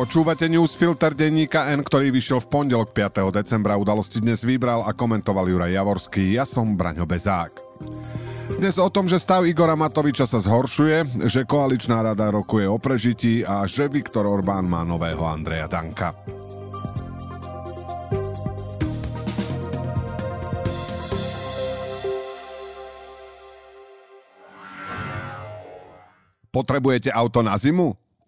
Počúvate newsfilter denníka N, ktorý vyšiel v pondelok 5. decembra. Udalosti dnes vybral a komentoval Juraj Javorský. Ja som Braňo Bezák. Dnes o tom, že stav Igora Matoviča sa zhoršuje, že koaličná rada rokuje o prežití a že Viktor Orbán má nového Andreja Danka. Potrebujete auto na zimu?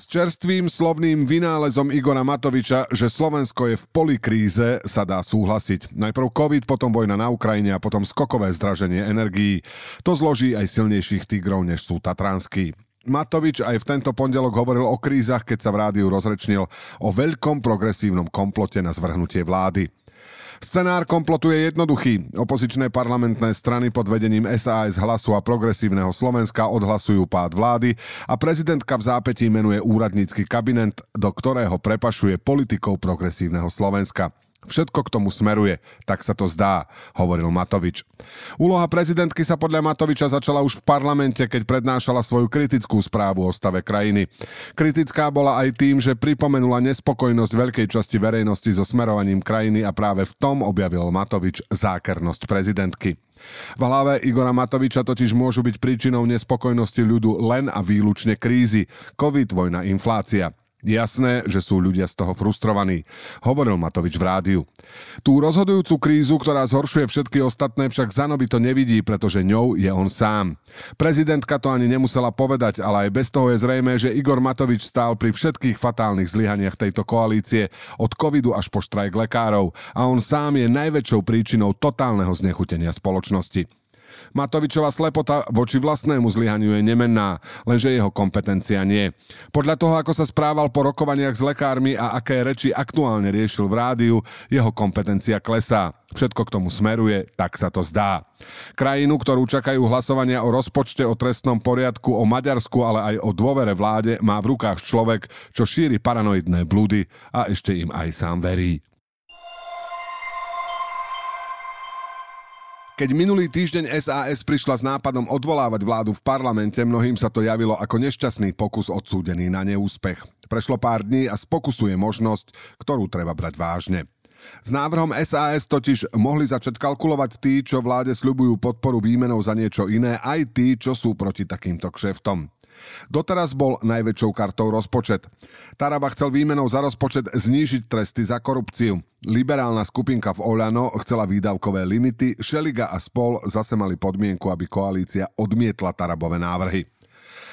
S čerstvým slovným vynálezom Igora Matoviča, že Slovensko je v polikríze, sa dá súhlasiť. Najprv COVID, potom vojna na Ukrajine a potom skokové zdraženie energií. To zloží aj silnejších tigrov, než sú Tatranskí. Matovič aj v tento pondelok hovoril o krízach, keď sa v rádiu rozrečnil o veľkom progresívnom komplote na zvrhnutie vlády. Scenár komplotu je jednoduchý. Opozičné parlamentné strany pod vedením SAS hlasu a progresívneho Slovenska odhlasujú pád vlády a prezidentka v zápätí menuje úradnícky kabinet, do ktorého prepašuje politikov progresívneho Slovenska. Všetko k tomu smeruje, tak sa to zdá, hovoril Matovič. Úloha prezidentky sa podľa Matoviča začala už v parlamente, keď prednášala svoju kritickú správu o stave krajiny. Kritická bola aj tým, že pripomenula nespokojnosť veľkej časti verejnosti so smerovaním krajiny a práve v tom objavil Matovič zákernosť prezidentky. V hlave Igora Matoviča totiž môžu byť príčinou nespokojnosti ľudu len a výlučne krízy, covid, vojna, inflácia. Jasné, že sú ľudia z toho frustrovaní, hovoril Matovič v rádiu. Tú rozhodujúcu krízu, ktorá zhoršuje všetky ostatné, však Zanobi to nevidí, pretože ňou je on sám. Prezidentka to ani nemusela povedať, ale aj bez toho je zrejme, že Igor Matovič stál pri všetkých fatálnych zlyhaniach tejto koalície, od covidu až po štrajk lekárov a on sám je najväčšou príčinou totálneho znechutenia spoločnosti. Matovičová slepota voči vlastnému zlyhaniu je nemenná, lenže jeho kompetencia nie. Podľa toho, ako sa správal po rokovaniach s lekármi a aké reči aktuálne riešil v rádiu, jeho kompetencia klesá. Všetko k tomu smeruje, tak sa to zdá. Krajinu, ktorú čakajú hlasovania o rozpočte, o trestnom poriadku, o Maďarsku, ale aj o dôvere vláde, má v rukách človek, čo šíri paranoidné blúdy a ešte im aj sám verí. Keď minulý týždeň SAS prišla s nápadom odvolávať vládu v parlamente, mnohým sa to javilo ako nešťastný pokus odsúdený na neúspech. Prešlo pár dní a z pokusu je možnosť, ktorú treba brať vážne. S návrhom SAS totiž mohli začať kalkulovať tí, čo vláde sľubujú podporu výmenou za niečo iné, aj tí, čo sú proti takýmto kšeftom. Doteraz bol najväčšou kartou rozpočet. Taraba chcel výmenou za rozpočet znížiť tresty za korupciu. Liberálna skupinka v Oľano chcela výdavkové limity, Šeliga a Spol zase mali podmienku, aby koalícia odmietla Tarabové návrhy.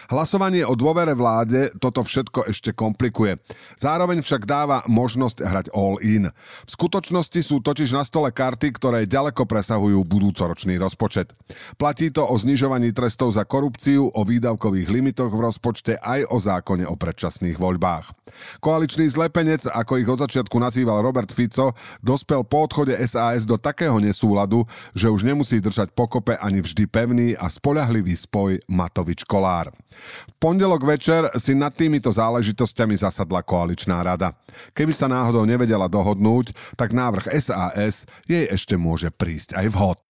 Hlasovanie o dôvere vláde toto všetko ešte komplikuje. Zároveň však dáva možnosť hrať all-in. V skutočnosti sú totiž na stole karty, ktoré ďaleko presahujú budúcoročný rozpočet. Platí to o znižovaní trestov za korupciu, o výdavkových limitoch v rozpočte aj o zákone o predčasných voľbách. Koaličný zlepenec, ako ich od začiatku nazýval Robert Fico, dospel po odchode SAS do takého nesúladu, že už nemusí držať pokope ani vždy pevný a spoľahlivý spoj Matovič-Kolár. V pondelok večer si nad týmito záležitosťami zasadla koaličná rada. Keby sa náhodou nevedela dohodnúť, tak návrh SAS jej ešte môže prísť aj vhod.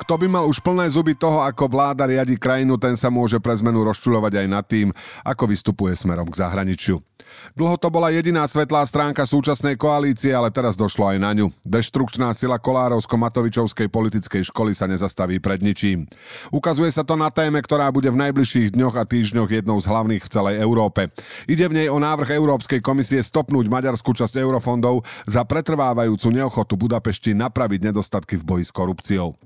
Kto by mal už plné zuby toho, ako vláda riadi krajinu, ten sa môže pre zmenu rozčulovať aj nad tým, ako vystupuje smerom k zahraničiu. Dlho to bola jediná svetlá stránka súčasnej koalície, ale teraz došlo aj na ňu. Deštrukčná sila Kolárovsko-Matovičovskej politickej školy sa nezastaví pred ničím. Ukazuje sa to na téme, ktorá bude v najbližších dňoch a týždňoch jednou z hlavných v celej Európe. Ide v nej o návrh Európskej komisie stopnúť maďarskú časť eurofondov za pretrvávajúcu neochotu Budapešti napraviť nedostatky v boji s korupciou.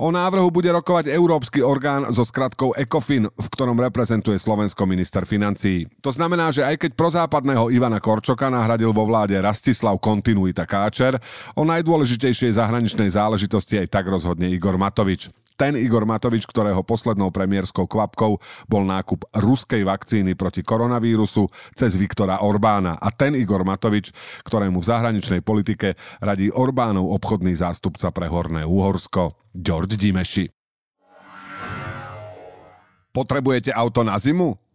O návrhu bude rokovať Európsky orgán so skratkou ECOFIN, v ktorom reprezentuje Slovensko minister financií. To znamená, že aj keď prozápadného Ivana Korčoka nahradil vo vláde Rastislav Kontinuita Káčer, o najdôležitejšej zahraničnej záležitosti aj tak rozhodne Igor Matovič. Ten Igor Matovič, ktorého poslednou premiérskou kvapkou bol nákup ruskej vakcíny proti koronavírusu cez Viktora Orbána. A ten Igor Matovič, ktorému v zahraničnej politike radí Orbánov obchodný zástupca pre Horné Úhorsko, George Dimeši. Potrebujete auto na zimu?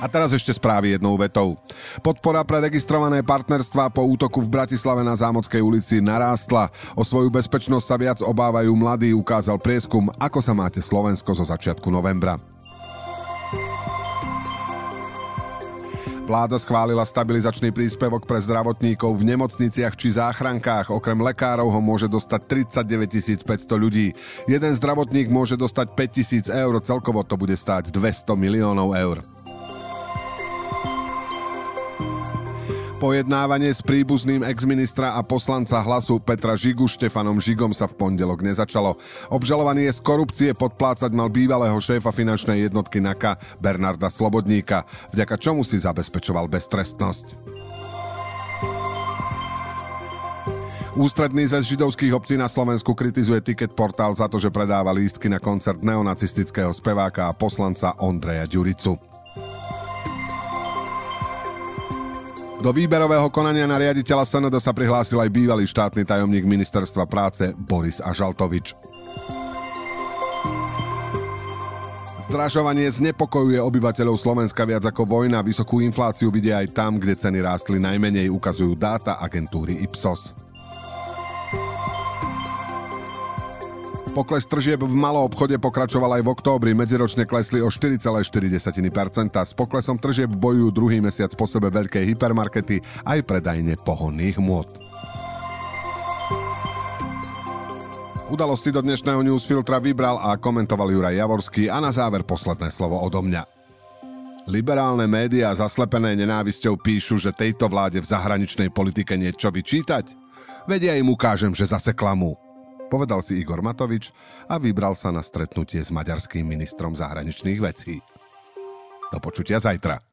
A teraz ešte správy jednou vetou. Podpora pre registrované partnerstva po útoku v Bratislave na Zámodskej ulici narástla. O svoju bezpečnosť sa viac obávajú mladí, ukázal prieskum, ako sa máte Slovensko zo začiatku novembra. Vláda schválila stabilizačný príspevok pre zdravotníkov v nemocniciach či záchrankách. Okrem lekárov ho môže dostať 39 500 ľudí. Jeden zdravotník môže dostať 5 000 eur, celkovo to bude stáť 200 miliónov eur. Pojednávanie s príbuzným exministra a poslanca hlasu Petra Žigu Štefanom Žigom sa v pondelok nezačalo. Obžalovaný je z korupcie podplácať mal bývalého šéfa finančnej jednotky NAKA Bernarda Slobodníka, vďaka čomu si zabezpečoval beztrestnosť. Ústredný zväz židovských obcí na Slovensku kritizuje Ticket Portál za to, že predáva lístky na koncert neonacistického speváka a poslanca Ondreja Ďuricu. Do výberového konania na riaditeľa SND sa prihlásil aj bývalý štátny tajomník ministerstva práce Boris Ažaltovič. Zdražovanie znepokojuje obyvateľov Slovenska viac ako vojna. Vysokú infláciu vidia aj tam, kde ceny rástli najmenej, ukazujú dáta agentúry Ipsos. Pokles tržieb v malom obchode pokračoval aj v októbri. Medziročne klesli o 4,4%. S poklesom tržieb bojujú druhý mesiac po sebe veľké hypermarkety aj predajne pohonných môd. Udalosti do dnešného newsfiltra vybral a komentoval Juraj Javorský a na záver posledné slovo odo mňa. Liberálne médiá zaslepené nenávisťou píšu, že tejto vláde v zahraničnej politike niečo vyčítať? Vedia im ukážem, že zase klamú povedal si Igor Matovič a vybral sa na stretnutie s maďarským ministrom zahraničných vecí. Do počutia zajtra.